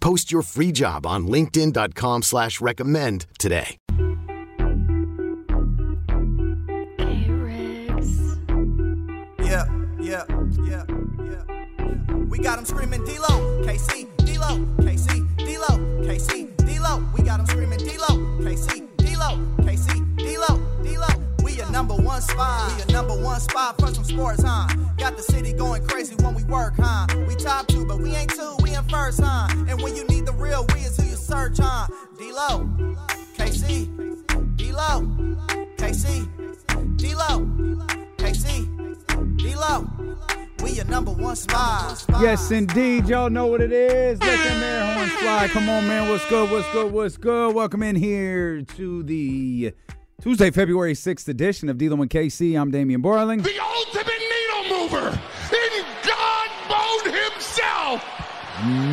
Post your free job on linkedin.com slash recommend today. Yeah, yeah, yeah, yeah. We got them screaming D-Lo, KC, D-Lo, KC, D-Lo, KC, D-Lo. We got them screaming D-Lo, KC, D-Lo, KC, D-Lo, D-Lo. A number one spot, we a number one spot for some sports, huh? Got the city going crazy when we work, huh? We top two, but we ain't two, we in first, huh? And when you need the real, we is who you search, huh? D-Lo, KC, D-Lo, KC, D-Lo, KC, D-Lo. We your number one spot. Yes, indeed. Y'all know what it is. Let them air horns fly. Come on, man. What's good? What's good? What's good? Welcome in here to the Tuesday, February 6th edition of Dealing with KC. I'm Damian Borling. the ultimate needle mover in God mode himself.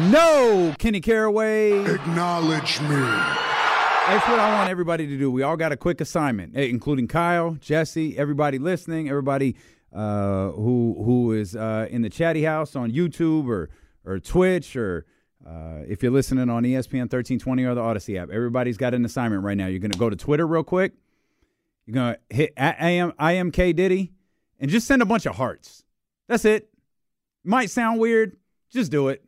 No, Kenny Caraway. Acknowledge me. That's what I want everybody to do. We all got a quick assignment, eh, including Kyle, Jesse, everybody listening, everybody uh, who who is uh, in the chatty house on YouTube or or Twitch or uh, if you're listening on ESPN 1320 or the Odyssey app. Everybody's got an assignment right now. You're going to go to Twitter real quick. You're to hit at IM, IMK Diddy and just send a bunch of hearts. That's it. Might sound weird. Just do it.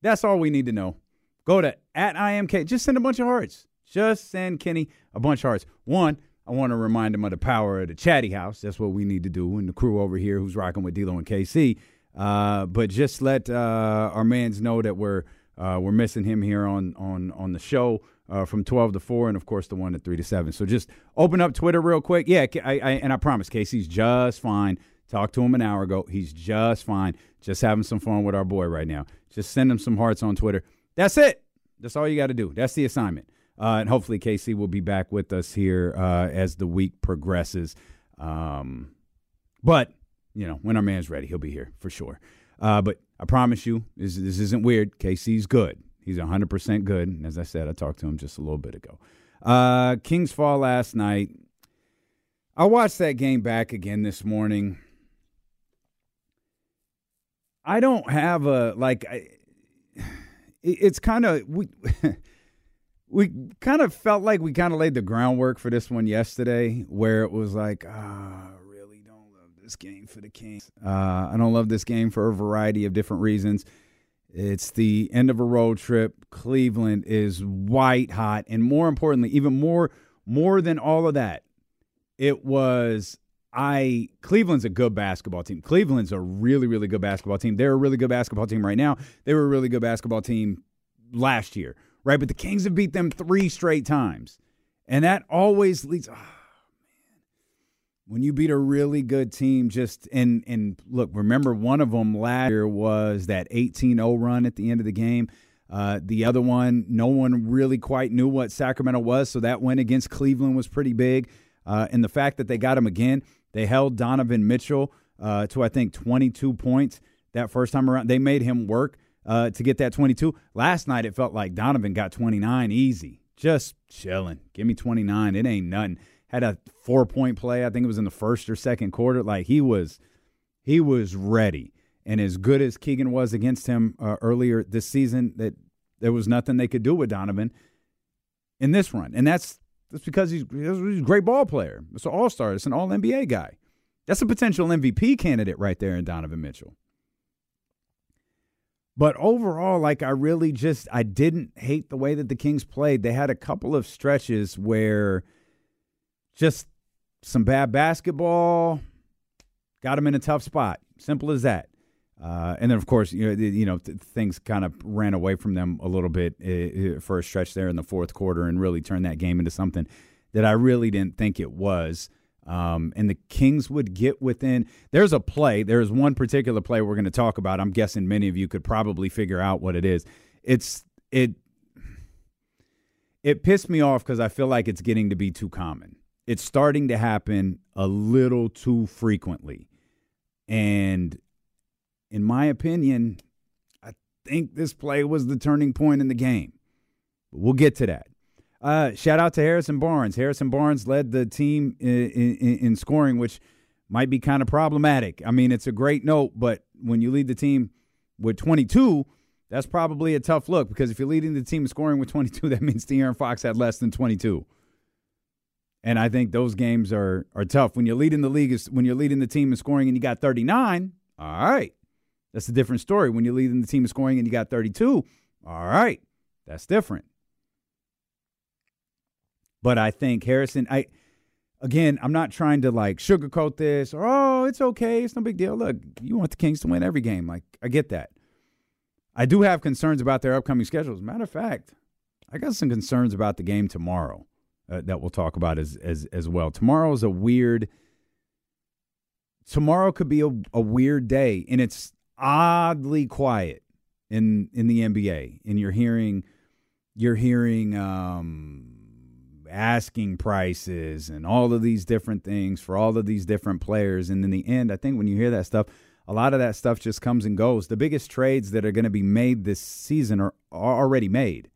That's all we need to know. Go to at IMK. Just send a bunch of hearts. Just send Kenny a bunch of hearts. One, I want to remind him of the power of the chatty house. That's what we need to do. And the crew over here who's rocking with D-Lo and KC. Uh, but just let uh, our mans know that we're uh, we're missing him here on on on the show uh, from twelve to four, and of course the one at three to seven. So just open up Twitter real quick. Yeah, I, I and I promise Casey's just fine. Talked to him an hour ago. He's just fine. Just having some fun with our boy right now. Just send him some hearts on Twitter. That's it. That's all you got to do. That's the assignment. Uh, and hopefully Casey will be back with us here uh, as the week progresses. Um, but you know, when our man's ready, he'll be here for sure. Uh, but I promise you, this, this isn't weird. Casey's good. He's 100% good. And as I said, I talked to him just a little bit ago. Uh, Kings fall last night. I watched that game back again this morning. I don't have a like. I, it's kind of we we kind of felt like we kind of laid the groundwork for this one yesterday, where it was like, ah, I really don't love this game for the Kings. Uh, I don't love this game for a variety of different reasons. It's the end of a road trip. Cleveland is white hot, and more importantly, even more more than all of that, it was I Cleveland's a good basketball team. Cleveland's a really really good basketball team. They're a really good basketball team right now. They were a really good basketball team last year, right? But the Kings have beat them 3 straight times. And that always leads oh. When you beat a really good team just and and look, remember one of them last year was that 18-0 run at the end of the game. Uh, the other one, no one really quite knew what Sacramento was, so that win against Cleveland was pretty big. Uh, and the fact that they got him again, they held Donovan Mitchell uh, to I think 22 points that first time around. They made him work uh, to get that 22. Last night it felt like Donovan got 29 easy, just chilling. Give me 29. It ain't nothing. Had a four point play. I think it was in the first or second quarter. Like he was, he was ready. And as good as Keegan was against him uh, earlier this season, that there was nothing they could do with Donovan in this run. And that's that's because he's, he's a great ball player. It's an all star. It's an all NBA guy. That's a potential MVP candidate right there in Donovan Mitchell. But overall, like I really just I didn't hate the way that the Kings played. They had a couple of stretches where just some bad basketball got them in a tough spot. Simple as that. Uh, and then, of course, you know, you know, th- things kind of ran away from them a little bit uh, for a stretch there in the fourth quarter, and really turned that game into something that I really didn't think it was. Um, and the Kings would get within. There's a play. There's one particular play we're going to talk about. I'm guessing many of you could probably figure out what it is. It's it. It pissed me off because I feel like it's getting to be too common. It's starting to happen a little too frequently, and in my opinion, I think this play was the turning point in the game. But we'll get to that. Uh, shout out to Harrison Barnes. Harrison Barnes led the team in, in, in scoring, which might be kind of problematic. I mean, it's a great note, but when you lead the team with 22, that's probably a tough look because if you're leading the team in scoring with 22, that means De'Aaron Fox had less than 22. And I think those games are are tough. When you're leading the league, is when you're leading the team in scoring and you got 39, all right, that's a different story. When you're leading the team in scoring and you got 32, all right, that's different. But I think Harrison, I again, I'm not trying to like sugarcoat this or oh, it's okay, it's no big deal. Look, you want the Kings to win every game. Like I get that. I do have concerns about their upcoming schedules. Matter of fact, I got some concerns about the game tomorrow uh, that we'll talk about as as as well. Tomorrow is a weird. Tomorrow could be a, a weird day, and it's oddly quiet in in the NBA, and you're hearing you're hearing um, asking prices and all of these different things for all of these different players. And in the end, I think when you hear that stuff, a lot of that stuff just comes and goes. The biggest trades that are going to be made this season are, are already made,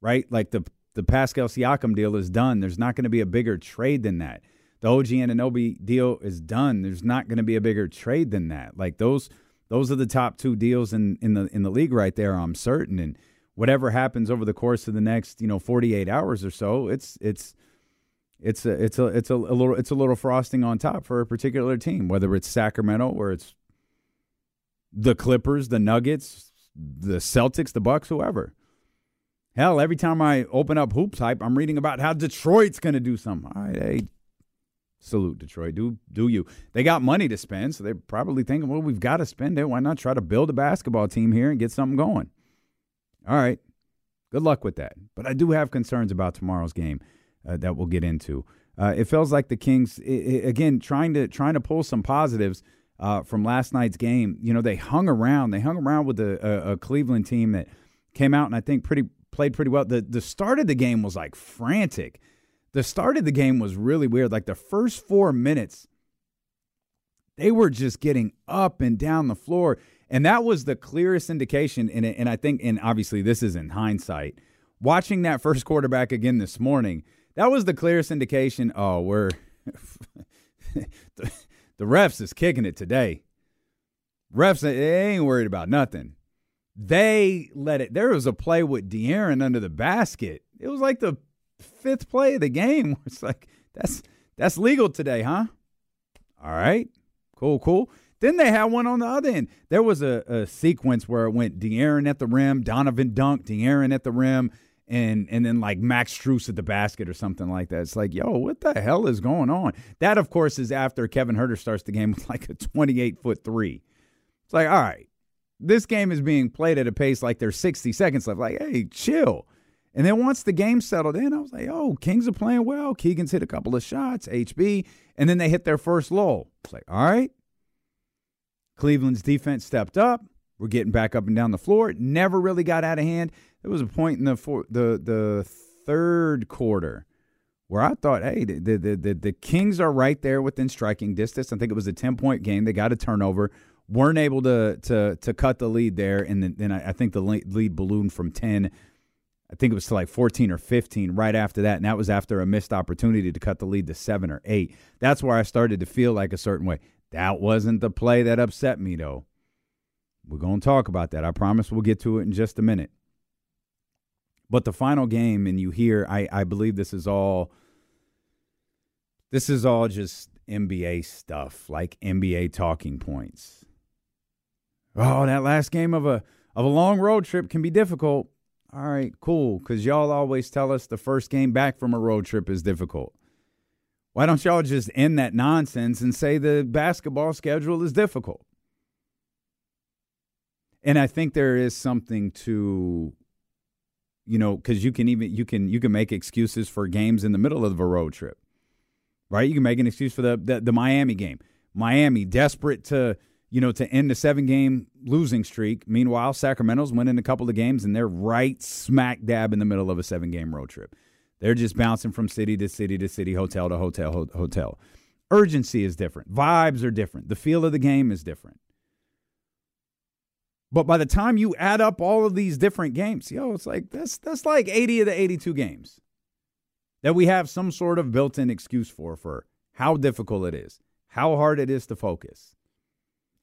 right? Like the the Pascal Siakam deal is done. There's not going to be a bigger trade than that. The OG Anunoby deal is done. There's not going to be a bigger trade than that. Like those those are the top two deals in in the in the league right there. I'm certain. And whatever happens over the course of the next, you know, 48 hours or so, it's it's it's a it's a it's a, a little it's a little frosting on top for a particular team, whether it's Sacramento or it's the Clippers, the Nuggets, the Celtics, the Bucks, whoever. Hell, every time I open up Hoops Hype, I'm reading about how Detroit's going to do something. All right, hey, salute Detroit. Do do you? They got money to spend, so they're probably thinking, well, we've got to spend it. Why not try to build a basketball team here and get something going? All right. Good luck with that. But I do have concerns about tomorrow's game uh, that we'll get into. Uh, it feels like the Kings, it, it, again, trying to trying to pull some positives uh, from last night's game. You know, they hung around. They hung around with a, a, a, Cleveland team that came out and I think pretty played pretty well. The the start of the game was like frantic. The start of the game was really weird. Like the first four minutes, they were just getting up and down the floor. And that was the clearest indication. And, and I think, and obviously this is in hindsight, watching that first quarterback again this morning, that was the clearest indication. Oh, we're the, the refs is kicking it today. Refs, ain't worried about nothing. They let it. There was a play with De'Aaron under the basket. It was like the fifth play of the game. It's like that's that's legal today, huh? All right, cool, cool. Then they had one on the other end. There was a, a sequence where it went De'Aaron at the rim, Donovan Dunk, De'Aaron at the rim, and and then like Max Strus at the basket or something like that. It's like, yo, what the hell is going on? That, of course, is after Kevin Huerter starts the game with like a 28 foot three. It's like, all right, this game is being played at a pace like there's 60 seconds left. Like, hey, chill. And then once the game settled in, I was like, oh, Kings are playing well. Keegan's hit a couple of shots, HB. And then they hit their first lull. It's like, all right, Cleveland's defense stepped up. We're getting back up and down the floor. It never really got out of hand. There was a point in the four, the the third quarter where I thought, hey, the, the the the Kings are right there within striking distance. I think it was a ten point game. They got a turnover, weren't able to to to cut the lead there, and then, then I, I think the lead ballooned from ten. I think it was to like 14 or 15 right after that. And that was after a missed opportunity to cut the lead to seven or eight. That's where I started to feel like a certain way. That wasn't the play that upset me, though. We're going to talk about that. I promise we'll get to it in just a minute. But the final game, and you hear, I, I believe this is all. This is all just NBA stuff, like NBA talking points. Oh, that last game of a of a long road trip can be difficult. All right, cool, because y'all always tell us the first game back from a road trip is difficult. Why don't y'all just end that nonsense and say the basketball schedule is difficult? And I think there is something to you know, because you can even you can you can make excuses for games in the middle of a road trip, right? You can make an excuse for the the, the Miami game. Miami desperate to you know to end a seven game losing streak. Meanwhile, Sacramento's winning a couple of games and they're right smack dab in the middle of a seven game road trip. They're just bouncing from city to city to city, hotel to hotel, ho- hotel. Urgency is different. Vibes are different. The feel of the game is different. But by the time you add up all of these different games, yo, it's like that's that's like 80 of the 82 games that we have some sort of built-in excuse for for how difficult it is, how hard it is to focus.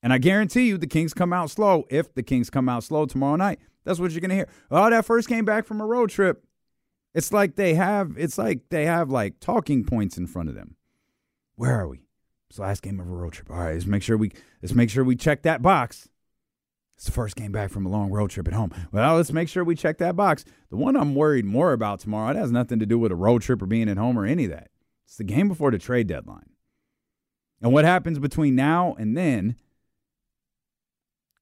And I guarantee you the Kings come out slow. If the Kings come out slow tomorrow night, that's what you're going to hear. Oh, that first came back from a road trip. It's like they have it's like they have like talking points in front of them. Where are we? It's the last game of a road trip. All right, let's make sure we let's make sure we check that box. It's the first game back from a long road trip at home. Well, let's make sure we check that box. The one I'm worried more about tomorrow, it has nothing to do with a road trip or being at home or any of that. It's the game before the trade deadline. And what happens between now and then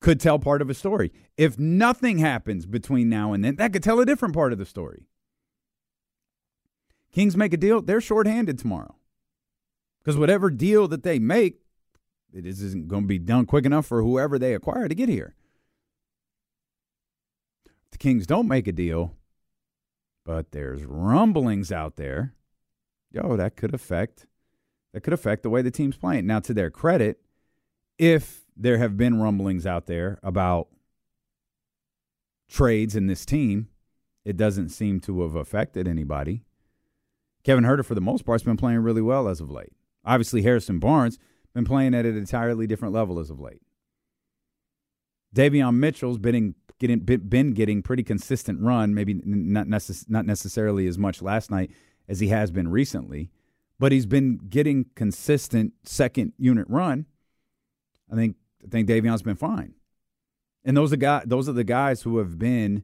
could tell part of a story. If nothing happens between now and then, that could tell a different part of the story. Kings make a deal, they're shorthanded tomorrow. Because whatever deal that they make, it isn't going to be done quick enough for whoever they acquire to get here the Kings don't make a deal, but there's rumblings out there. Yo, that could affect that could affect the way the team's playing. Now, to their credit, if there have been rumblings out there about trades in this team, it doesn't seem to have affected anybody. Kevin Huerter, for the most part, has been playing really well as of late. Obviously, Harrison Barnes been playing at an entirely different level as of late. Davion Mitchell's been getting been getting pretty consistent run, maybe not necess- not necessarily as much last night as he has been recently, but he's been getting consistent second unit run. I think I think Davion's been fine, and those are guys those are the guys who have been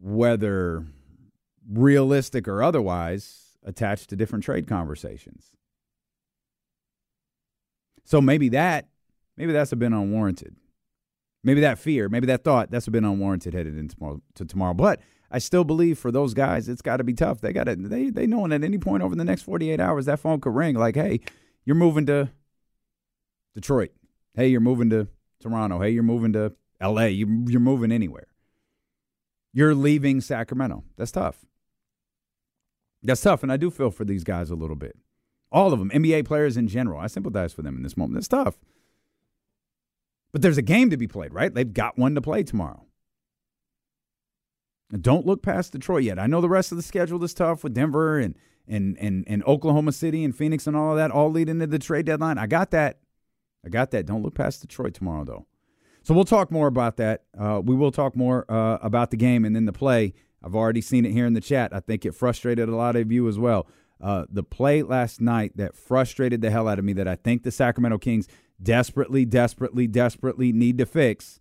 whether realistic or otherwise attached to different trade conversations. So maybe that maybe that's a bit unwarranted. Maybe that fear, maybe that thought, that's been unwarranted headed into tomorrow, to tomorrow. But I still believe for those guys, it's got to be tough. They got to they they knowing at any point over the next 48 hours that phone could ring like, "Hey, you're moving to Detroit. Hey, you're moving to Toronto. Hey, you're moving to LA. You you're moving anywhere. You're leaving Sacramento. That's tough. That's tough and I do feel for these guys a little bit. All of them, NBA players in general. I sympathize for them in this moment. It's tough. But there's a game to be played, right? They've got one to play tomorrow. And don't look past Detroit yet. I know the rest of the schedule is tough with Denver and and and, and Oklahoma City and Phoenix and all of that, all leading to the trade deadline. I got that. I got that. Don't look past Detroit tomorrow, though. So we'll talk more about that. Uh, we will talk more uh, about the game and then the play. I've already seen it here in the chat. I think it frustrated a lot of you as well. Uh, the play last night that frustrated the hell out of me that I think the Sacramento Kings desperately, desperately, desperately need to fix,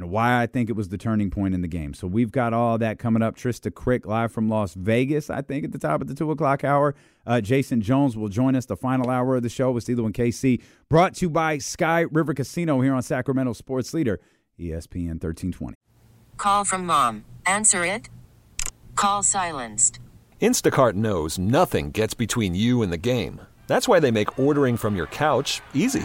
and why I think it was the turning point in the game. So we've got all that coming up. Trista Crick live from Las Vegas, I think, at the top of the two o'clock hour. Uh, Jason Jones will join us the final hour of the show with D-Lo and KC, brought to you by Sky River Casino here on Sacramento Sports Leader, ESPN 1320. Call from mom. Answer it. Call silenced. Instacart knows nothing gets between you and the game. That's why they make ordering from your couch easy.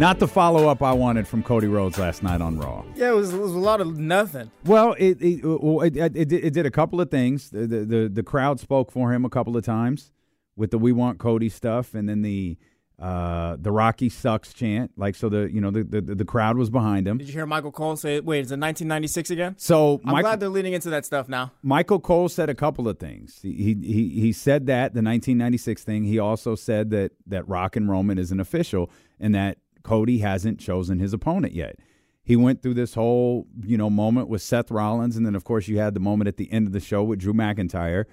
Not the follow up I wanted from Cody Rhodes last night on Raw. Yeah, it was, it was a lot of nothing. Well, it it, it, it, it, did a couple of things. The, the, the the crowd spoke for him a couple of times with the "We Want Cody" stuff, and then the uh, the Rocky sucks chant. Like so, the you know the, the the crowd was behind him. Did you hear Michael Cole say, "Wait, is it 1996 again"? So I'm Michael, glad they're leading into that stuff now. Michael Cole said a couple of things. He, he he said that the 1996 thing. He also said that that Rock and Roman is an official, and that Cody hasn't chosen his opponent yet. He went through this whole, you know, moment with Seth Rollins, and then of course you had the moment at the end of the show with Drew McIntyre,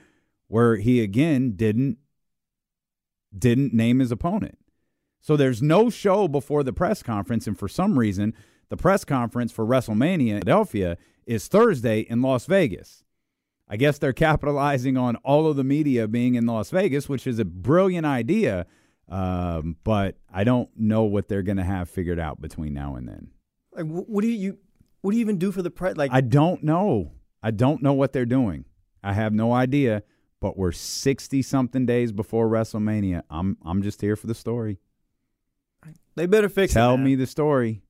where he again didn't didn't name his opponent. So there's no show before the press conference, and for some reason, the press conference for WrestleMania in Philadelphia is Thursday in Las Vegas. I guess they're capitalizing on all of the media being in Las Vegas, which is a brilliant idea. Um, but I don't know what they're going to have figured out between now and then. Like, what do you, you what do you even do for the press? Like, I don't know. I don't know what they're doing. I have no idea. But we're sixty something days before WrestleMania. I'm I'm just here for the story. they better fix Tell it. me the story.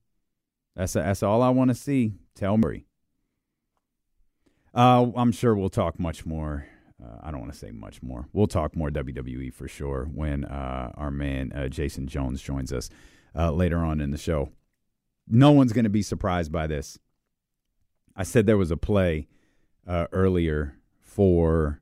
That's that's all I want to see. Tell me. Uh, I'm sure we'll talk much more. Uh, I don't want to say much more. We'll talk more WWE for sure when uh, our man uh, Jason Jones joins us uh, later on in the show. No one's going to be surprised by this. I said there was a play uh, earlier for.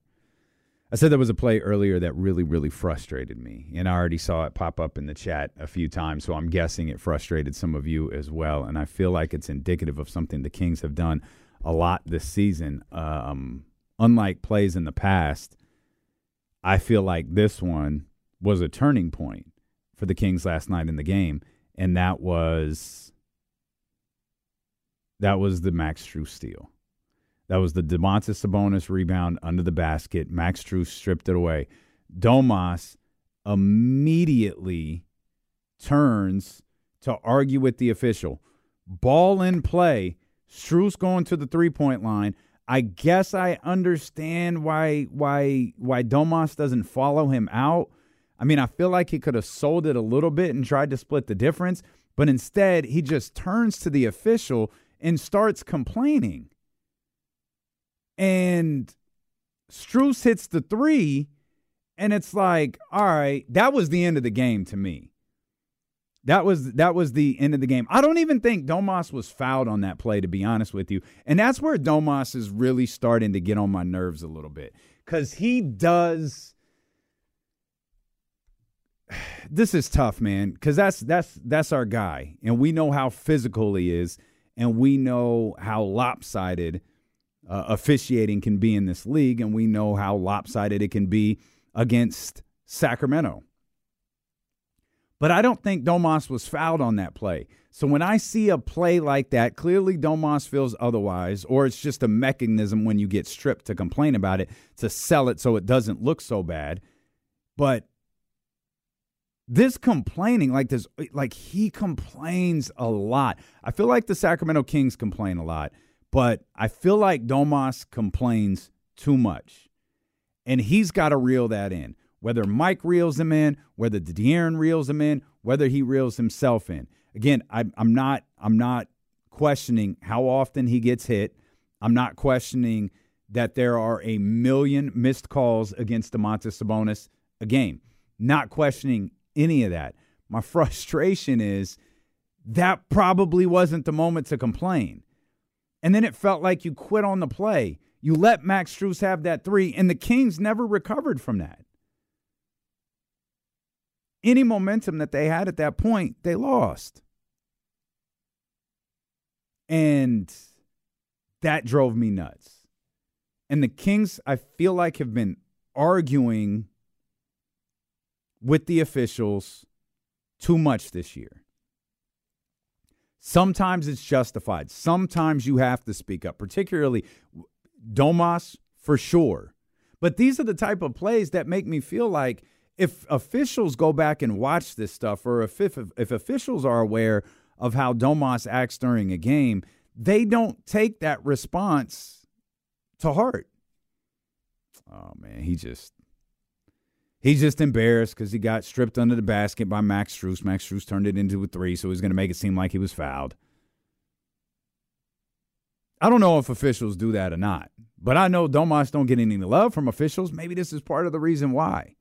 I said there was a play earlier that really, really frustrated me, and I already saw it pop up in the chat a few times. So I'm guessing it frustrated some of you as well, and I feel like it's indicative of something the Kings have done a lot this season. Um, unlike plays in the past, I feel like this one was a turning point for the Kings last night in the game, and that was that was the Max Strus steal. That was the Domantas Sabonis rebound under the basket. Max Strus stripped it away. Domas immediately turns to argue with the official. Ball in play. Strus going to the three point line. I guess I understand why why why Domas doesn't follow him out. I mean, I feel like he could have sold it a little bit and tried to split the difference, but instead he just turns to the official and starts complaining. And Strus hits the three, and it's like, all right, that was the end of the game to me. That was that was the end of the game. I don't even think Domas was fouled on that play, to be honest with you. And that's where Domas is really starting to get on my nerves a little bit. Cause he does this is tough, man. Cause that's that's that's our guy. And we know how physical he is, and we know how lopsided uh, officiating can be in this league, and we know how lopsided it can be against Sacramento. But I don't think Domas was fouled on that play. So when I see a play like that, clearly Domas feels otherwise, or it's just a mechanism when you get stripped to complain about it to sell it so it doesn't look so bad. But this complaining, like this, like he complains a lot. I feel like the Sacramento Kings complain a lot, but I feel like Domas complains too much. And he's got to reel that in whether Mike reels him in, whether De'Aaron reels him in, whether he reels himself in. Again, I, I'm not I'm not questioning how often he gets hit. I'm not questioning that there are a million missed calls against Domantas Sabonis a game. Not questioning any of that. My frustration is that probably wasn't the moment to complain. And then it felt like you quit on the play. You let Max Strus have that three, and the Kings never recovered from that any momentum that they had at that point, they lost. And that drove me nuts. And the Kings, I feel like, have been arguing with the officials too much this year. Sometimes it's justified. Sometimes you have to speak up, particularly Domas for sure. But these are the type of plays that make me feel like if officials go back and watch this stuff, or if, if, if officials are aware of how Domas acts during a game, they don't take that response to heart. Oh man, he just he's just embarrassed because he got stripped under the basket by Max Strus. Max Strus turned it into a three, so he's going to make it seem like he was fouled. I don't know if officials do that or not, but I know Domas don't get any love from officials. Maybe this is part of the reason why.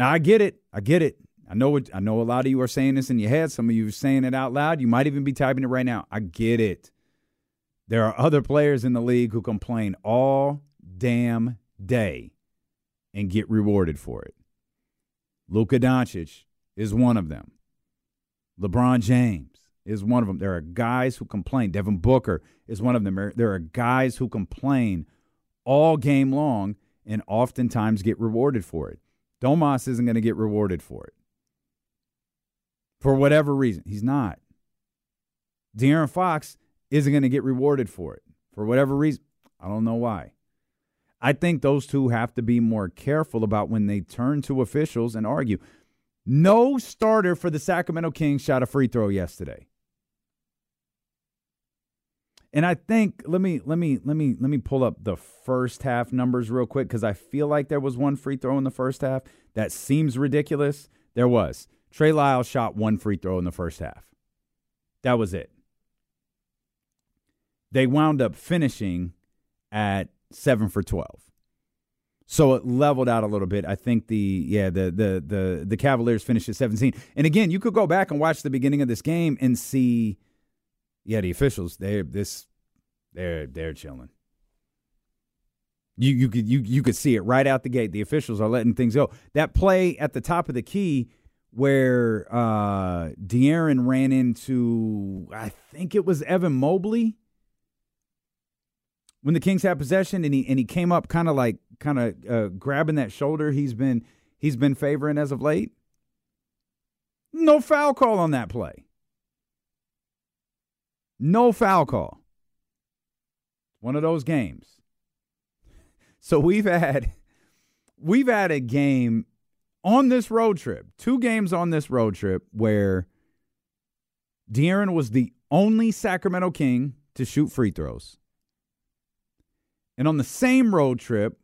Now I get it. I get it. I know I know a lot of you are saying this in your head. Some of you are saying it out loud. You might even be typing it right now. I get it. There are other players in the league who complain all damn day and get rewarded for it. Luka Doncic is one of them. LeBron James is one of them. There are guys who complain. Devin Booker is one of them. There are guys who complain all game long and oftentimes get rewarded for it. Domas isn't going to get rewarded for it. For whatever reason, he's not. De'Aaron Fox isn't going to get rewarded for it. For whatever reason, I don't know why. I think those two have to be more careful about when they turn to officials and argue. No starter for the Sacramento Kings shot a free throw yesterday. And I think let me let me let me let me pull up the first half numbers real quick cuz I feel like there was one free throw in the first half that seems ridiculous. There was. Trey Lyles shot one free throw in the first half. That was it. They wound up finishing at 7 for 12. So it leveled out a little bit. I think the yeah the the the the Cavaliers finished at 17. And again, you could go back and watch the beginning of this game and see yeah, the officials they this they're they're chilling. You you could you you could see it right out the gate. The officials are letting things go. That play at the top of the key where uh De'Aaron ran into I think it was Evan Mobley when the Kings had possession and he and he came up kind of like kind of uh, grabbing that shoulder he's been he's been favoring as of late. No foul call on that play. No foul call. One of those games. So we've had we've had a game on this road trip, two games on this road trip where De'Aaron was the only Sacramento King to shoot free throws. And on the same road trip,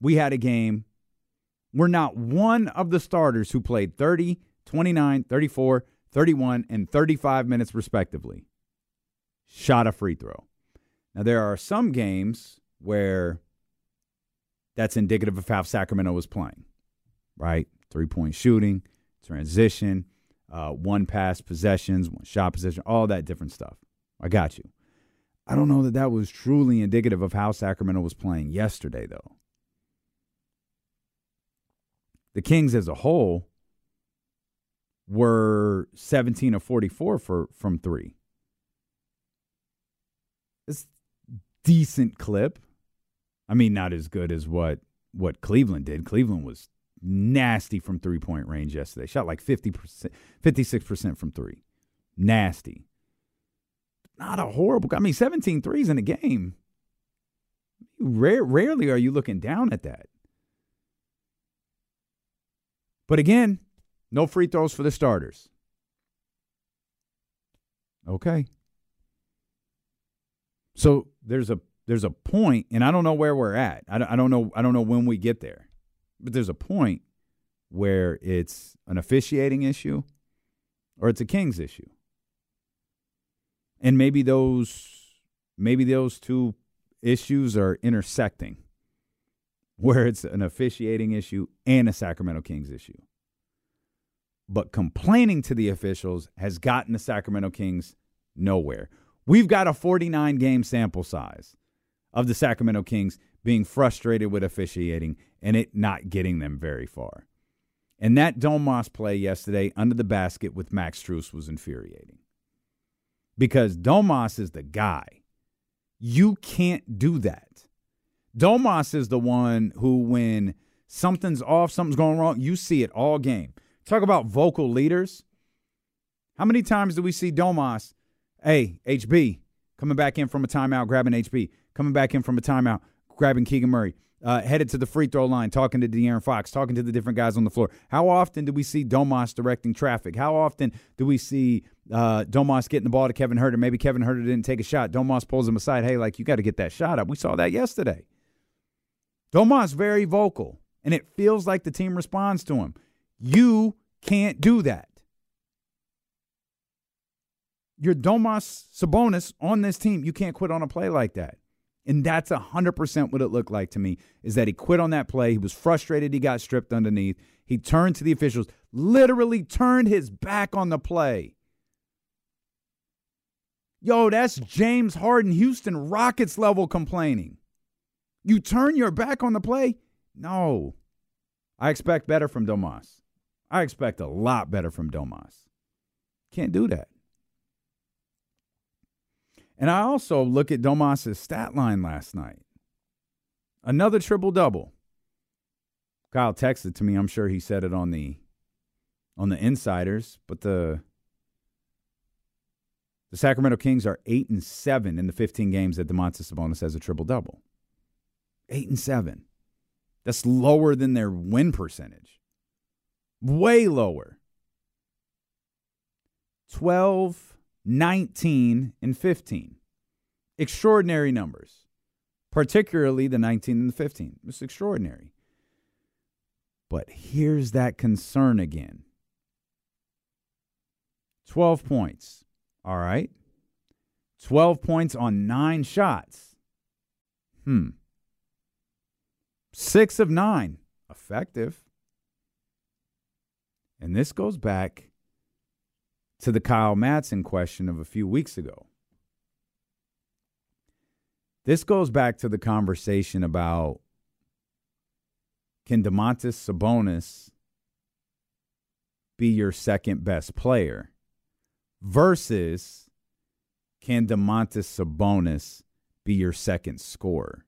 we had a game where not one of the starters who played 30, 29, 34, 31, and 35 minutes respectively shot a free throw. Now, there are some games where that's indicative of how Sacramento was playing, right? Three point shooting, transition, uh, one pass possessions, one shot possession, all that different stuff. I got you. I don't know that that was truly indicative of how Sacramento was playing yesterday, though. The Kings as a whole were 17 of 44 for, from three. It's decent clip. I mean, not as good as what what Cleveland did. Cleveland was nasty from three point range yesterday. Shot like 50%, 56% from three. Nasty. Not a horrible. I mean, 17 threes in a game. Rare, rarely are you looking down at that. But again, no free throws for the starters. Okay. So there's a there's a point, and I don't know where we're at. I don't, I don't know I don't know when we get there, but there's a point where it's an officiating issue or it's a Kings issue, and maybe those maybe those two issues are intersecting, where it's an officiating issue and a Sacramento Kings issue. But complaining to the officials has gotten the Sacramento Kings nowhere. We've got a 49 game sample size of the Sacramento Kings being frustrated with officiating and it not getting them very far. And that Domas play yesterday under the basket with Max Strus was infuriating. because Domas is the guy. You can't do that. Domas is the one who, when something's off, something's going wrong, you see it all game. Talk about vocal leaders. How many times do we see Domas, hey, HB, coming back in from a timeout, grabbing HB, coming back in from a timeout, grabbing Keegan Murray, uh, headed to the free throw line, talking to De'Aaron Fox, talking to the different guys on the floor. How often do we see Domas directing traffic? How often do we see uh, Domas getting the ball to Kevin Huerter? Maybe Kevin Huerter didn't take a shot. Domas pulls him aside. Hey, like you got to get that shot up. We saw that yesterday. Domas very vocal, and it feels like the team responds to him. You can't do that. You're Domas Sabonis on this team. You can't quit on a play like that. And that's 100% what it looked like to me is that he quit on that play. He was frustrated he got stripped underneath. He turned to the officials, literally turned his back on the play. Yo, that's James Harden, Houston Rockets level complaining. You turn your back on the play? No. I expect better from Domas. I expect a lot better from Domas. Can't do that. And I also look at Domas's stat line last night. Another triple double. Kyle texted to me. I'm sure he said it on the on the insiders, but the the Sacramento Kings are eight and seven in the 15 games that Domantas Sabonis has a triple double. Eight and seven. That's lower than their win percentage. Way lower. 12 19 and 15. Extraordinary numbers, particularly the 19 and the 15. It's extraordinary. But here's that concern again 12 points. All right. 12 points on nine shots. Hmm. Six of nine. Effective. And this goes back to the Kyle Matson question of a few weeks ago. This goes back to the conversation about can Domantas Sabonis be your second best player versus can Domantas Sabonis be your second scorer?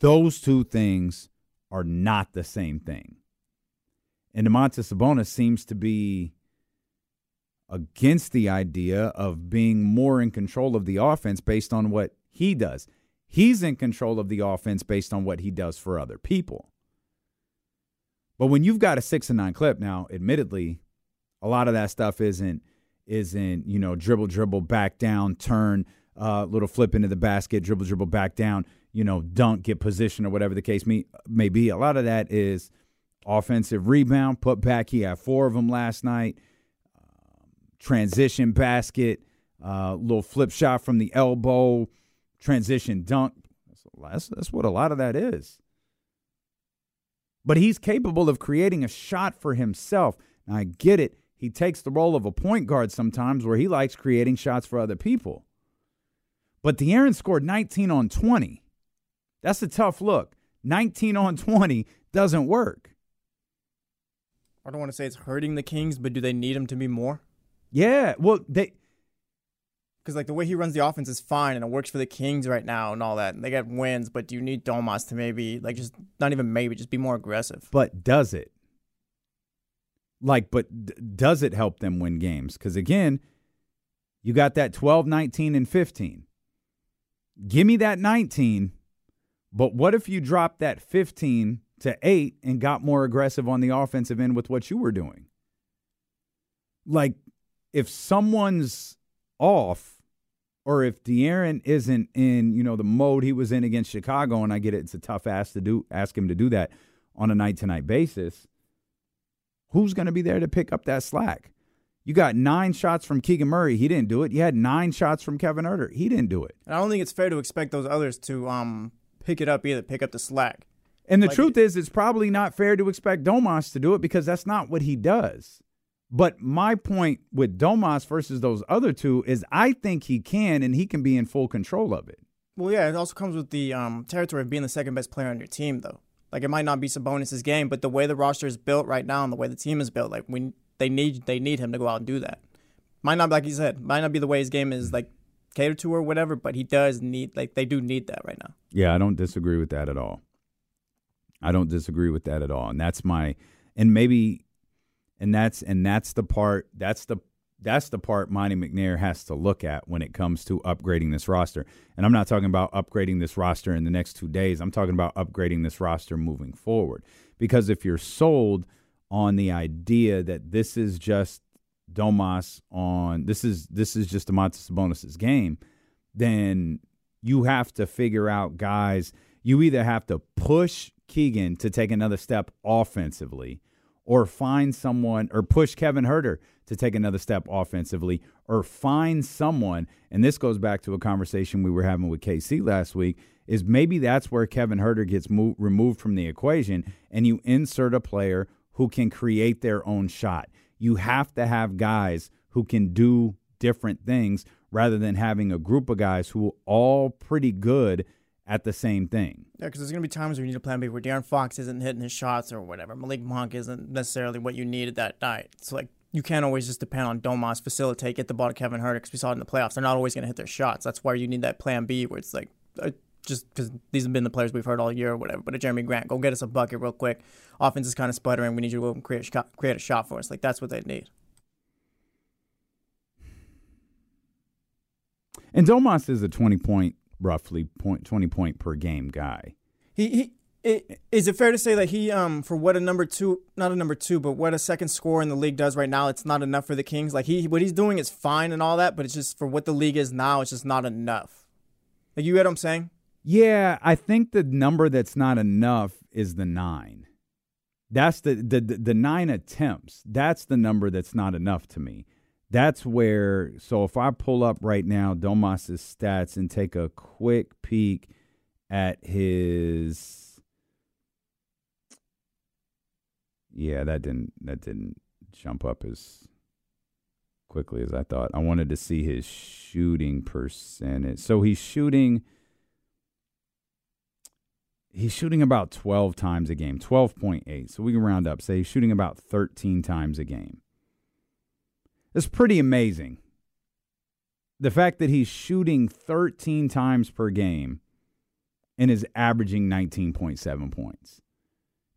Those two things are not the same thing. And Domantas Sabonis seems to be against the idea of being more in control of the offense based on what he does. He's in control of the offense based on what he does for other people. But when you've got a six and nine clip now, admittedly, a lot of that stuff isn't isn't you know dribble dribble back down turn uh, little flip into the basket dribble dribble back down you know dunk get position or whatever the case may, may be. A lot of that is offensive rebound put back. He had four of them last night transition basket, uh, little flip shot from the elbow, transition dunk. That's, that's what a lot of that is. But he's capable of creating a shot for himself. Now, I get it. He takes the role of a point guard sometimes where he likes creating shots for other people. But De'Aaron scored 19 on 20. That's a tough look. 19 on 20 doesn't work. I don't want to say it's hurting the Kings, but do they need him to be more? Yeah, well, they because like the way he runs the offense is fine and it works for the Kings right now and all that. And they get wins, but do you need Domas to maybe like just not even maybe just be more aggressive? But does it? Like, but d- does it help them win games? Because again, you got that 12, 19, and 15. Give me that 19, but what if you dropped that 15 to 8 and got more aggressive on the offensive end with what you were doing? Like, if someone's off or if De'Aaron isn't in, you know, the mode he was in against Chicago, and I get it, it's a tough ask to do ask him to do that on a night to night basis. Who's going to be there to pick up that slack? You got nine shots from Keegan Murray. He didn't do it. You had nine shots from Kevin Huerter. He didn't do it. And I don't think it's fair to expect those others to um pick it up either, pick up the slack. And the like truth is, it's probably not fair to expect Domas to do it because that's not what he does. But my point with Domas versus those other two is I think he can and he can be in full control of it. Well, yeah, it also comes with the um, territory of being the second best player on your team, though. Like it might not be Sabonis' game, but the way the roster is built right now and the way the team is built, like we they need they need him to go out and do that. Might not, like you said, might not be the way his game is like catered to or whatever, but he does need like they do need that right now. Yeah, I don't disagree with that at all. I don't disagree with that at all. And that's my and maybe and that's and that's the part that's the that's the part Monte McNair has to look at when it comes to upgrading this roster. And I'm not talking about upgrading this roster in the next two days. I'm talking about upgrading this roster moving forward. Because if you're sold on the idea that this is just Domas on this is this is just Domantas Sabonis's game, then you have to figure out guys. You either have to push Keegan to take another step offensively, or find someone, or push Kevin Huerter to take another step offensively, or find someone. And this goes back to a conversation we were having with KC last week. Is maybe that's where Kevin Huerter gets moved, removed from the equation, and you insert a player who can create their own shot. You have to have guys who can do different things rather than having a group of guys who are all pretty good at the same thing. Yeah, because there's going to be times where you need a plan B where De'Aaron Fox isn't hitting his shots or whatever. Malik Monk isn't necessarily what you needed that night. It's like you can't always just depend on Domas facilitate, get the ball to Kevin Huerter because we saw it in the playoffs. They're not always going to hit their shots. That's why you need that plan B where it's like, uh, just because these have been the players we've heard all year or whatever. But a Jerami Grant, go get us a bucket real quick. Offense is kind of sputtering. We need you to go and create a shot, create a shot for us. Like that's what they need. And Domas is a 20 point, roughly point, 20 point per game guy. He, he it, is it fair to say that he, um, for what a number two, not a number two, but what a second scorer in the league does right now, it's not enough for the Kings. Like he, what he's doing is fine and all that, but it's just for what the league is now, it's just not enough. Like you get what I'm saying? Yeah, I think the number that's not enough is the nine. That's the the the nine attempts. That's the number that's not enough to me. That's where. So if I pull up right now Domas's stats and take a quick peek at his. Yeah, that didn't that didn't jump up as quickly as I thought. I wanted to see his shooting percentage. So he's shooting he's shooting about 12 times a game, 12.8. So we can round up, say he's shooting about 13 times a game. It's pretty amazing. The fact that he's shooting 13 times per game and is averaging 19.7 points.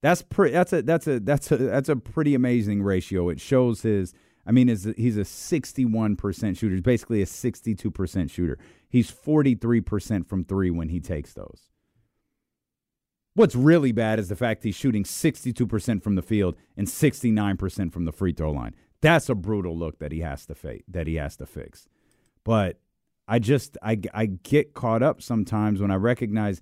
That's pretty that's a that's a that's a that's a pretty amazing ratio. It shows his I mean is he's a 61% shooter. He's basically a 62% shooter. He's 43% from three when he takes those. What's really bad is the fact he's shooting 62% from the field and 69% from the free throw line. That's a brutal look that he has to fa- that he has to fix. But I just I I get caught up sometimes when I recognize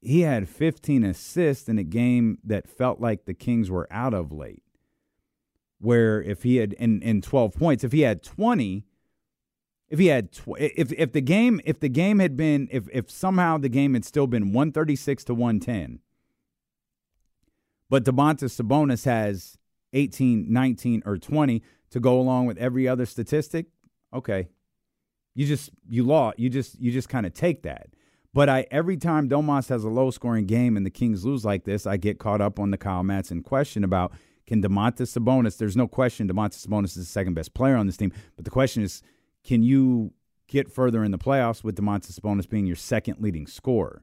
he had 15 assists in a game that felt like the Kings were out of late. Where if he had in, in 12 points, if he had 20, if he had tw- if if the game if the game had been if if somehow the game had still been 136 to 110 but Domantas Sabonis has 18 19 or 20 to go along with every other statistic okay you just you law you just you just kind of take that but I every time Domas has a low scoring game and the Kings lose like this I get caught up on the Kyle Madsen question about can Domantas Sabonis there's no question Domantas Sabonis is the second best player on this team but the question is can you get further in the playoffs with Domantas Sabonis being your second leading scorer?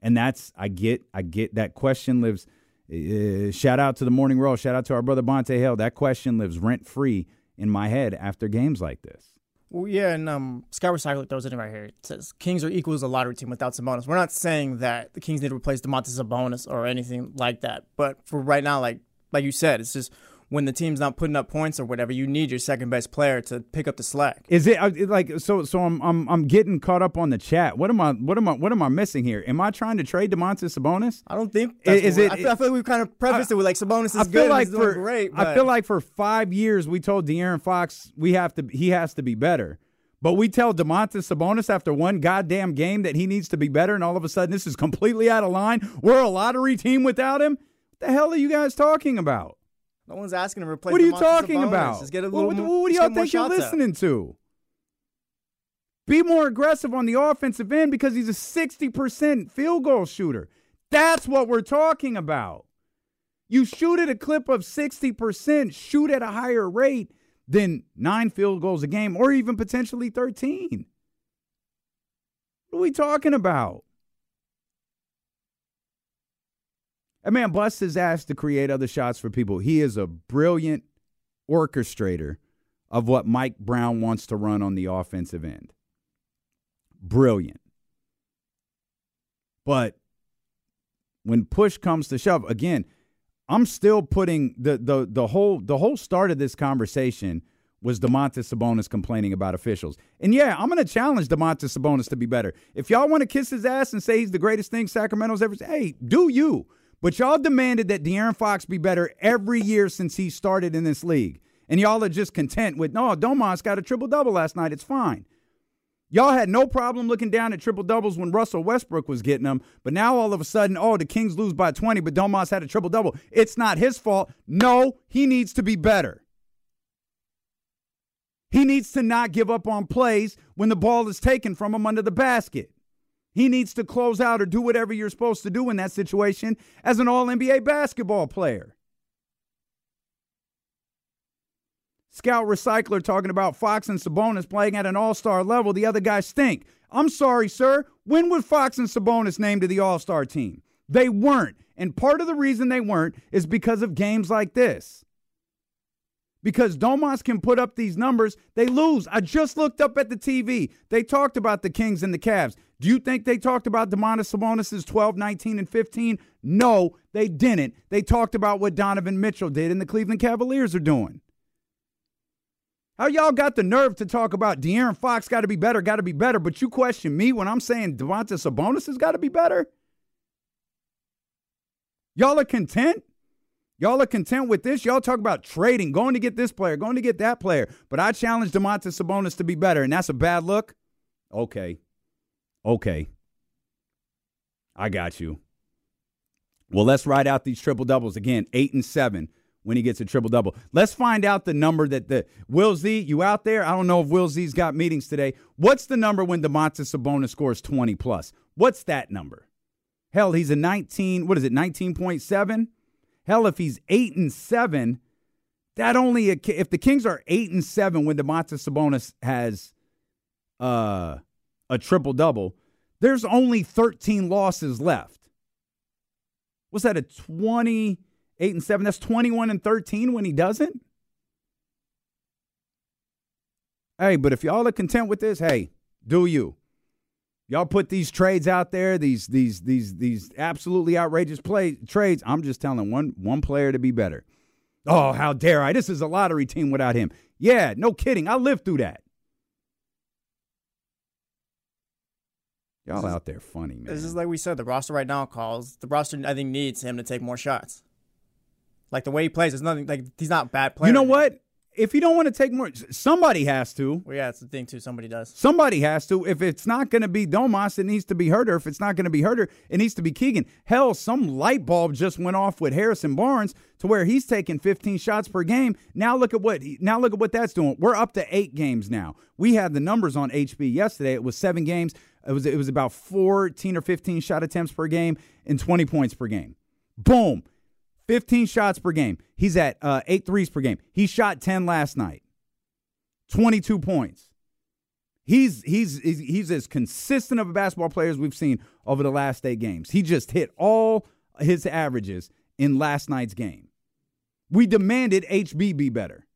And that's I get I get that question lives. Uh, shout out to the morning roll. Shout out to our brother Bonta Hill. That question lives rent free in my head after games like this. Well, yeah, and um, Sky Recycle throws it in right here. It says Kings are equal as a lottery team without Sabonis. We're not saying that the Kings need to replace Domantas Sabonis or anything like that. But for right now, like like you said, it's just when the team's not putting up points or whatever, you need your second best player to pick up the slack. Is it uh, like so? So I'm I'm I'm getting caught up on the chat. What am I what am I what am I missing here? Am I trying to trade Domantas Sabonis? I don't think. is it? I feel, I feel, like we've kind of prefaced I, it with like Sabonis is I feel good. Like for, great. But. I feel like for five years we told De'Aaron Fox we have to he has to be better. But we tell Domantas Sabonis after one goddamn game that he needs to be better, and all of a sudden this is completely out of line. We're a lottery team without him. What the hell are you guys talking about? No one's asking to replace. What are you talking about? Just get a what, little what, what do y'all think you're listening to? Be more aggressive on the offensive end because he's a 60% field goal shooter. That's what we're talking about. You shoot at a clip of 60%, shoot at a higher rate. than nine field goals a game or even potentially 13. What are we talking about? A man busts his ass to create other shots for people. He is a brilliant orchestrator of what Mike Brown wants to run on the offensive end. Brilliant. But when push comes to shove, again, I'm still putting the the the whole the whole start of this conversation was Domantas Sabonis complaining about officials. And yeah, I'm going to challenge Domantas Sabonis to be better. If y'all want to kiss his ass and say he's the greatest thing Sacramento's ever hey, do you. But y'all demanded that De'Aaron Fox be better every year since he started in this league. And y'all are just content with, no, Domas got a triple double last night. It's fine. Y'all had no problem looking down at triple doubles when Russell Westbrook was getting them, but now all of a sudden, oh, the Kings lose by 20, but Domas had a triple double. It's not his fault. No, he needs to be better. He needs to not give up on plays when the ball is taken from him under the basket. He needs to close out or do whatever you're supposed to do in that situation as an all NBA basketball player. Scout Recycler talking about Fox and Sabonis playing at an all star level. The other guys stink. I'm sorry, sir. When were Fox and Sabonis named to the all star team? They weren't. And part of the reason they weren't is because of games like this. Because Domas can put up these numbers, they lose. I just looked up at the TV. They talked about the Kings and the Cavs. Do you think they talked about Domantas Sabonis' 12, 19, and 15? No, they didn't. They talked about what Donovan Mitchell did and the Cleveland Cavaliers are doing. How y'all got the nerve to talk about De'Aaron Fox got to be better, got to be better, but you question me when I'm saying Domantas Sabonis has got to be better? Y'all are content? Y'all are content with this? Y'all talk about trading, going to get this player, going to get that player, but I challenge Domantas Sabonis to be better, and that's a bad look? Okay. Okay. I got you. Well, let's ride out these triple doubles again, eight and seven when he gets a triple double. Let's find out the number that the Will Z, you out there? I don't know if Will Z's got meetings today. What's the number when Domantas Sabonis scores 20 plus? What's that number? Hell, he's a 19, what is it, 19.7? Hell, if he's 8 and 7, that only if the Kings are 8 and 7 when Domantas Sabonis has uh, a triple double, there's only 13 losses left. What's that a 28 and 7. That's 21 and 13 when he doesn't. Hey, but if y'all are content with this, hey, do you? Y'all put these trades out there, these these these these absolutely outrageous play trades. I'm just telling one one player to be better. Oh, how dare I? This is a lottery team without him. Yeah, no kidding. I lived through that. Y'all out there funny, man. This is like we said, the roster right now calls. The roster I think needs him to take more shots. Like the way he plays, there's nothing like he's not bad player. You know what? If you don't want to take more, somebody has to. Well, yeah, it's the thing too. Somebody does. Somebody has to. If it's not going to be Domas, it needs to be Huerter. If it's not going to be Huerter, it needs to be Keegan. Hell, some light bulb just went off with Harrison Barnes to where he's taking 15 shots per game. Now look at what now look at what that's doing. We're up to eight games now. We had the numbers on HB yesterday. It was seven games. It was it was about 14 or 15 shot attempts per game and 20 points per game. Boom. 15 shots per game. He's at uh, eight threes per game. He shot 10 last night. 22 points. He's he's he's as consistent of a basketball player as we've seen over the last eight games. He just hit all his averages in last night's game. We demanded HB be better.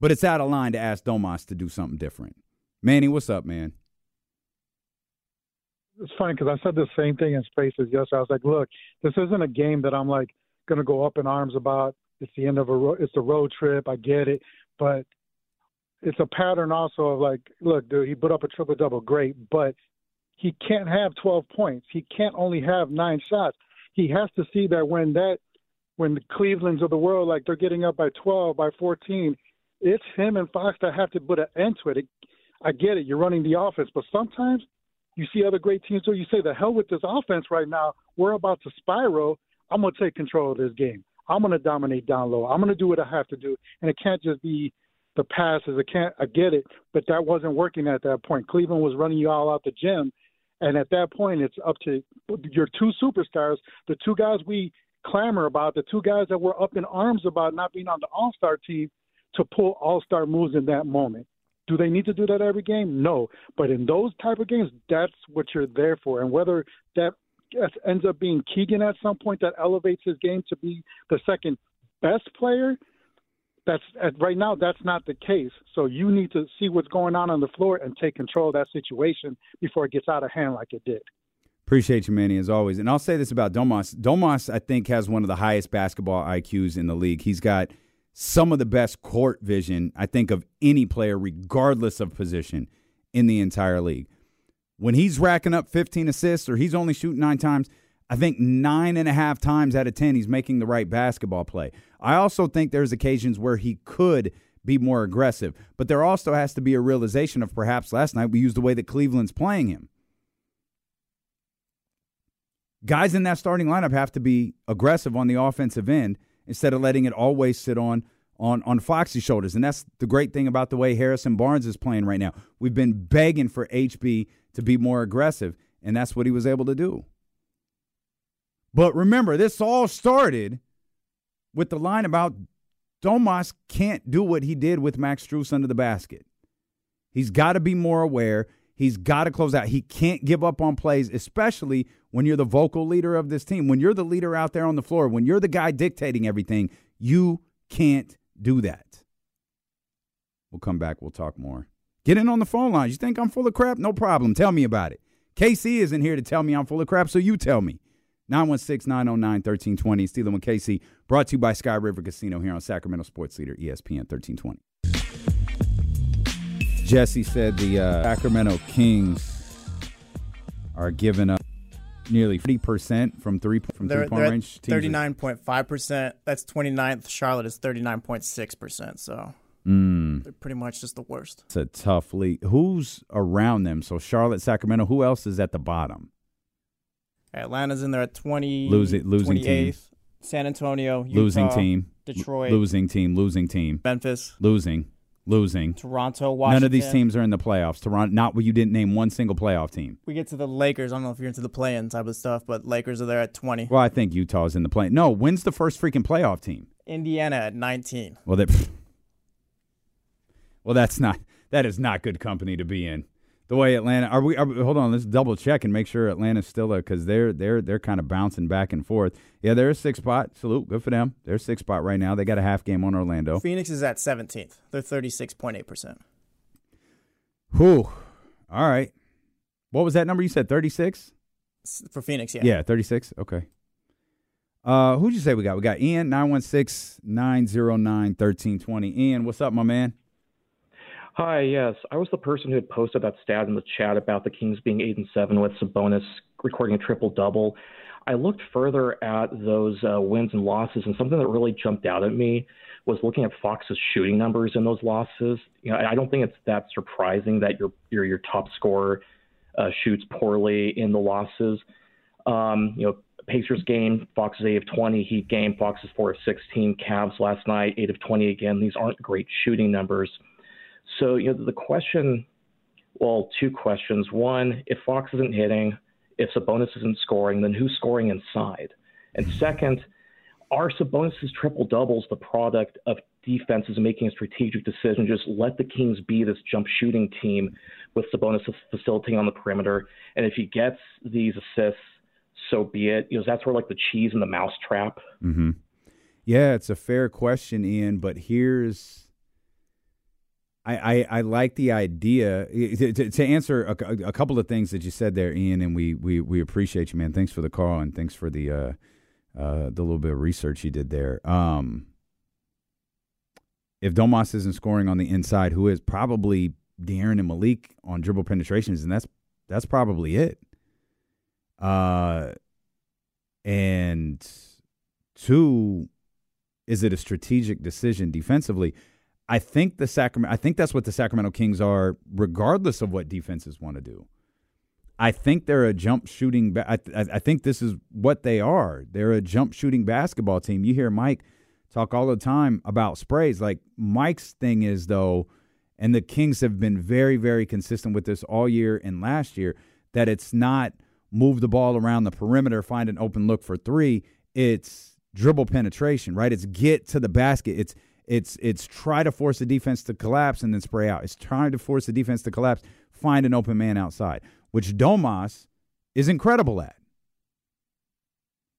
But it's out of line to ask Domas to do something different. Manny, what's up, man? It's funny because I said the same thing in Spaces yesterday. I was like, look, this isn't a game that I'm like, going to go up in arms about. It's the end of a ro- it's a road trip. I get it, but it's a pattern also of like, look, dude, he put up a triple double, great, but he can't have 12 points. He can't only have nine shots. He has to see that when that when the Clevelands of the world like they're getting up by 12, by 14, it's him and Fox that have to put an end to it. it I get it, you're running the offense, but sometimes you see other great teams do. You say the hell with this offense right now. We're about to spiral, I'm going to take control of this game. I'm going to dominate down low. I'm going to do what I have to do, and it can't just be the passes. I can't. I get it, but that wasn't working at that point. Cleveland was running you all out the gym, and at that point, it's up to your two superstars, the two guys we clamor about, the two guys that we're up in arms about not being on the All Star team, to pull all star moves in that moment. Do they need to do that every game? No. But in those type of games, that's what you're there for. And whether that ends up being Keegan at some point that elevates his game to be the second best player, that's right now that's not the case. So you need to see what's going on on the floor and take control of that situation before it gets out of hand like it did. Appreciate you, Manny, as always. And I'll say this about Domas. Domas, I think, has one of the highest basketball IQs in the league. He's got some of the best court vision, I think, of any player, regardless of position, in the entire league. When he's racking up 15 assists or he's only shooting nine times, I think nine and a half times out of 10, he's making the right basketball play. I also think there's occasions where he could be more aggressive, but there also has to be a realization of perhaps last night we used the way that Cleveland's playing him. Guys in that starting lineup have to be aggressive on the offensive end instead of letting it always sit on on on Fox's shoulders. And that's the great thing about the way Harrison Barnes is playing right now. We've been begging for HB to be more aggressive, and that's what he was able to do. But remember, this all started with the line about Domas can't do what he did with Max Strus under the basket. He's got to be more aware. He's got to close out. He can't give up on plays, especially when you're the vocal leader of this team. When you're the leader out there on the floor, when you're the guy dictating everything, you can't do that. We'll come back. We'll talk more. Get in on the phone lines. You think I'm full of crap? No problem. Tell me about it. KC isn't here to tell me I'm full of crap, so you tell me. 916 909 1320. Stealing with KC, brought to you by Sky River Casino here on Sacramento Sports Leader, ESPN 1320. Jesse said the uh, Sacramento Kings are giving up nearly 40% from three from they're, three point range. Thirty nine point five percent. That's 29th. Charlotte is thirty nine point six percent. So Mm, they're pretty much just the worst. it's a tough league. Who's around them? So Charlotte, Sacramento. Who else is at the bottom? Atlanta's in there at 20, Losing- losing 28th. team. San Antonio, Utah, losing team. Detroit, L- losing team. Losing team. Memphis, Losing. Losing. Toronto, Washington. None of these teams are in the playoffs. Toronto, not you didn't name one single playoff team. We get to the Lakers. I don't know if you're into the play-in type of stuff, but Lakers are there at 20. Well, I think Utah's in the play. No, when's the first freaking playoff team? Indiana at 19. Well, that. Well, that's not. That is not good company to be in. The way Atlanta are we? Are, hold on, let's double check and make sure Atlanta's still there because they're they're they're kind of bouncing back and forth. Yeah, they're a six spot. Salute, good for them. They're a six spot right now. They got a half game on Orlando. Phoenix is at 17th. They're 36.8%. Whew. All right. What was that number you said? Thirty six. For Phoenix, yeah. Yeah, 36. Okay. Uh, who'd you say we got? We got Ian, 916 909 1320. Ian, what's up, my man? Hi, yes. I was the person who had posted that stat in the chat about the Kings being 8 and 7 with Sabonis recording a triple double. I looked further at those uh, wins and losses, and something that really jumped out at me was looking at Fox's shooting numbers in those losses. You know, I don't think it's that surprising that your your your top scorer uh, shoots poorly in the losses. Um, you know, Pacers game, Fox is 8 of 20. Heat game, Fox is 4 of 16. Cavs last night, 8 of 20 again. These aren't great shooting numbers. So, you know, the question, well, two questions. One, if Fox isn't hitting, if Sabonis isn't scoring, then who's scoring inside? And second, are Sabonis' triple doubles the product of defenses making a strategic decision? Just let the Kings be this jump shooting team with Sabonis facilitating on the perimeter. And if he gets these assists, so be it. You know, that's where like the cheese and the mouse trap. Mm-hmm. Yeah, it's a fair question, Ian. But here's, I I, I like the idea to, to, to answer a, a couple of things that you said there, Ian, and we we we appreciate you, man. Thanks for the call and thanks for the uh, uh, the little bit of research you did there. Um, if Domas isn't scoring on the inside, who is probably De'Aaron and Malik on dribble penetrations, and that's that's probably it. Uh, and two, is it a strategic decision defensively? I think the Sacramento. I think that's what the Sacramento Kings are, regardless of what defenses want to do. I think they're a jump shooting. I, I, I think this is what they are. They're a jump shooting basketball team. You hear Mike talk all the time about sprays. Like Mike's thing is though, and the Kings have been very, very consistent with this all year and last year. That it's not move the ball around the perimeter, find an open look for three. It's dribble penetration, right? It's get to the basket. It's It's it's try to force the defense to collapse and then spray out. It's trying to force the defense to collapse, find an open man outside, which Domas is incredible at.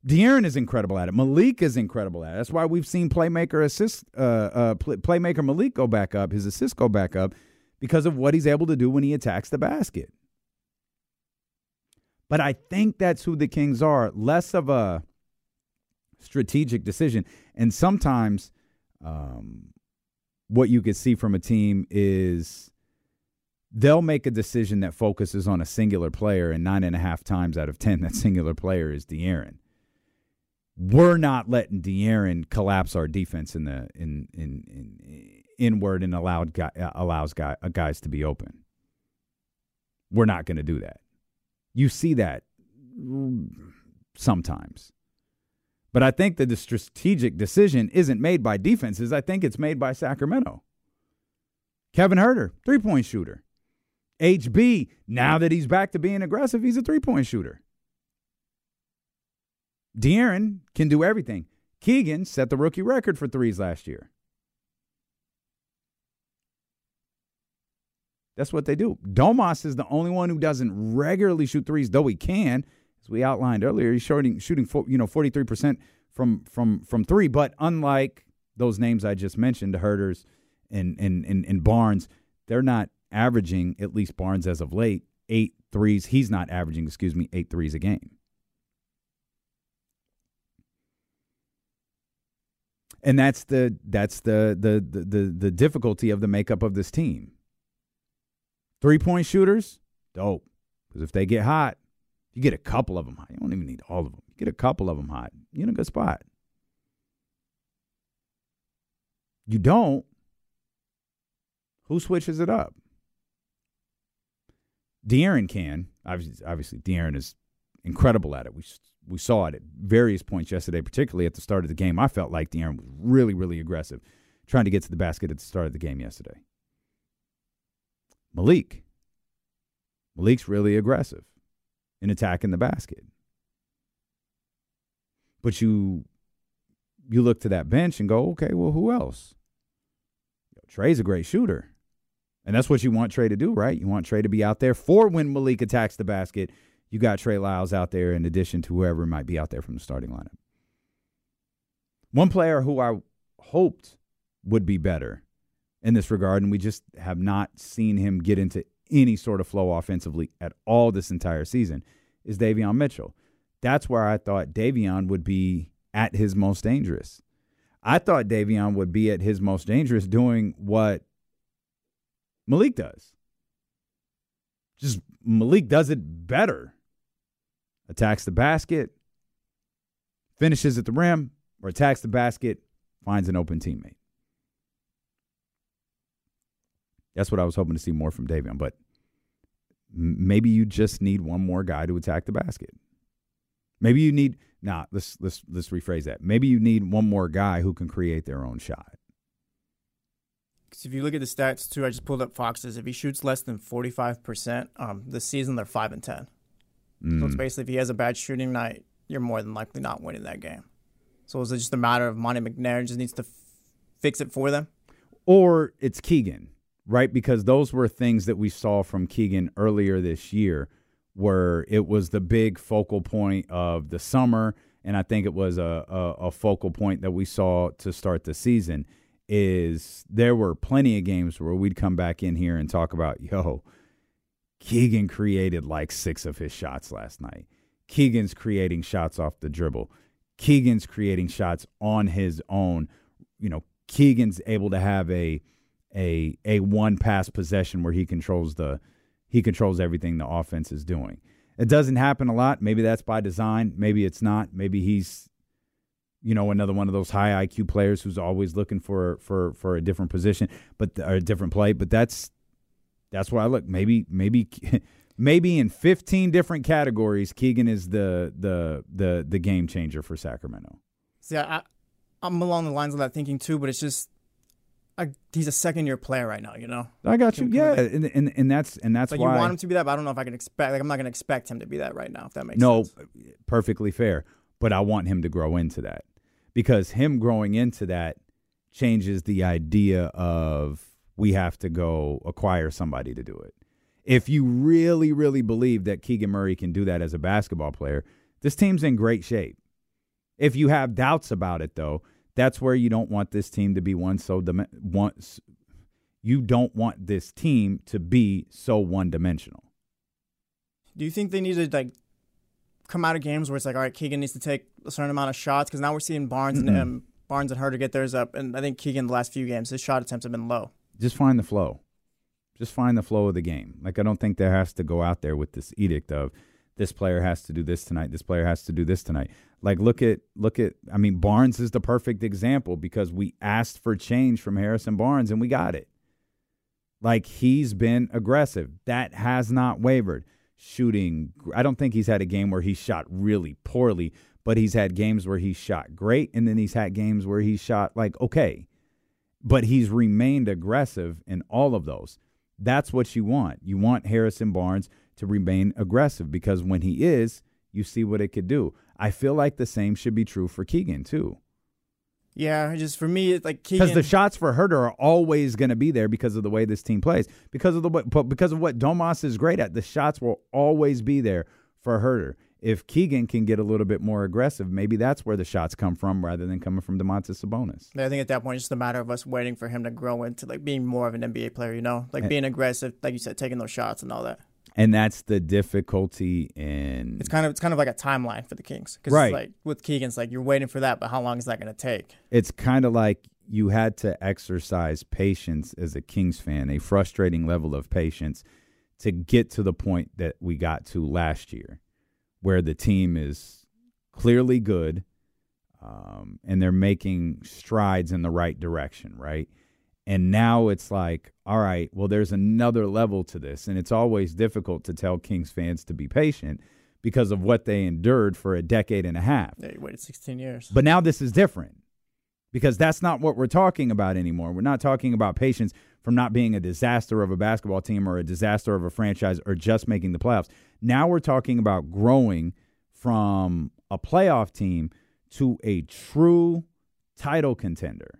De'Aaron is incredible at it. Malik is incredible at it. That's why we've seen playmaker assist, uh, uh, playmaker Malik go back up, his assist go back up, because of what he's able to do when he attacks the basket. But I think that's who the Kings are, less of a strategic decision. And sometimes um, what you could see from a team is they'll make a decision that focuses on a singular player, and nine and a half times out of ten, that singular player is De'Aaron we're not letting De'Aaron collapse our defense in the in in, in inward and allowed guy, allows guy, uh, guys to be open. We're not going to do that. You see that sometimes. But I think that the strategic decision isn't made by defenses. I think it's made by Sacramento. Kevin Huerter, three point shooter. HB, now that he's back to being aggressive, he's a three point shooter. De'Aaron can do everything. Keegan set the rookie record for threes last year. That's what they do. Domas is the only one who doesn't regularly shoot threes, though he can, as we outlined earlier. He's shooting shooting you know forty three percent from from from three. But unlike those names I just mentioned, the Huerters and and and, and Barnes, they're not averaging at least Barnes as of late eight threes. He's not averaging, excuse me, eight threes a game. and that's the that's the the the the, the difficulty of the makeup of this team. Three point shooters, dope. Because if they get hot, you get a couple of them hot. You don't even need all of them. You get a couple of them hot. You're in a good spot. You don't. Who switches it up? De'Aaron can. Obviously, obviously De'Aaron is incredible at it. We we saw it at various points yesterday, particularly at the start of the game. I felt like De'Aaron was really, really aggressive, trying to get to the basket at the start of the game yesterday. Malik. Malik's really aggressive in attacking the basket. But you you look to that bench and go, okay, well, who else? Trey's a great shooter. And that's what you want Trey to do, right? You want Trey to be out there for when Malik attacks the basket you got Trey Lyles out there in addition to whoever might be out there from the starting lineup. One player who I hoped would be better in this regard, and we just have not seen him get into any sort of flow offensively at all this entire season, is Davion Mitchell. That's where I thought Davion would be at his most dangerous. I thought Davion would be at his most dangerous doing what Malik does. Just Malik does it better attacks the basket, finishes at the rim, or attacks the basket, finds an open teammate. That's what I was hoping to see more from Davion, but maybe you just need one more guy to attack the basket. Maybe you need nah, let's let's let's rephrase that. Maybe you need one more guy who can create their own shot. Because if you look at the stats too, I just pulled up Fox's. If he shoots less than forty five percent, um, this season they're five and ten. Mm. So it's mm. basically if he has a bad shooting night, you're more than likely not winning that game. So is it just a matter of Monte McNair just needs to f- fix it for them? Or it's Keegan, right? Because those were things that we saw from Keegan earlier this year where it was the big focal point of the summer. And I think it was a, a, a focal point that we saw to start the season is there were plenty of games where we'd come back in here and talk about, yo, Keegan created like six of his shots last night. Keegan's creating shots off the dribble. Keegan's creating shots on his own. You know, Keegan's able to have a a a one pass possession where he controls the he controls everything the offense is doing. It doesn't happen a lot. Maybe that's by design. Maybe it's not. Maybe he's you know another one of those high IQ players who's always looking for for for a different position, but or a different play. But that's that's why I look. Maybe maybe maybe in 15 different categories, Keegan is the the the the game changer for Sacramento. See, I, I'm along the lines of that thinking too, but it's just I, he's a second year player right now, you know. I got you. Yeah, and, and and that's and that's like why you want him to be that, but I don't know if I can expect. Like I'm not going to expect him to be that right now. If that makes no, sense. perfectly fair. But I want him to grow into that because him growing into that changes the idea of we have to go acquire somebody to do it. If you really, really believe that Keegan Murray can do that as a basketball player, this team's in great shape. If you have doubts about it, though, that's where you don't want this team to be one so dim- once you don't want this team to be so one dimensional. Do you think they need to like come out of games where it's like, all right, Keegan needs to take a certain amount of shots because now we're seeing Barnes Mm-mm. and um, Barnes and Huerter get theirs up, and I think Keegan the last few games his shot attempts have been low. Just find the flow. Just find the flow of the game. Like I don't think there has to go out there with this edict of this player has to do this tonight, this player has to do this tonight. Like look at look at I mean Barnes is the perfect example because we asked for change from Harrison Barnes and we got it. Like he's been aggressive. That has not wavered. Shooting, I don't think he's had a game where he shot really poorly, but he's had games where he shot great and then he's had games where he shot like okay. But he's remained aggressive in all of those. That's what you want. You want Harrison Barnes to remain aggressive because when he is, you see what it could do. I feel like the same should be true for Keegan too. Yeah, just for me, it's like Because the shots for Huerter are always going to be there because of the way this team plays. Because of the but because of what Domas is great at, the shots will always be there for Huerter. If Keegan can get a little bit more aggressive, maybe that's where the shots come from rather than coming from Domantas Sabonis. I think at that point, it's just a matter of us waiting for him to grow into like being more of an NBA player. You know, like And- being aggressive, like you said, taking those shots and all that. And that's the difficulty in It's kind of it's kind of like a timeline for the Kings, because Right. like with Keegan's like you're waiting for that, but how long is that going to take? it's kind of like you had to exercise patience as a Kings fan, a frustrating level of patience to get to the point that we got to last year, where the team is clearly good um, and they're making strides in the right direction, right? And now it's like, all right, well, there's another level to this. And it's always difficult to tell Kings fans to be patient because of what they endured for a decade and a half. They waited 16 years. But now this is different because that's not what we're talking about anymore. We're not talking about patience from not being a disaster of a basketball team or a disaster of a franchise or just making the playoffs. Now we're talking about growing from a playoff team to a true title contender.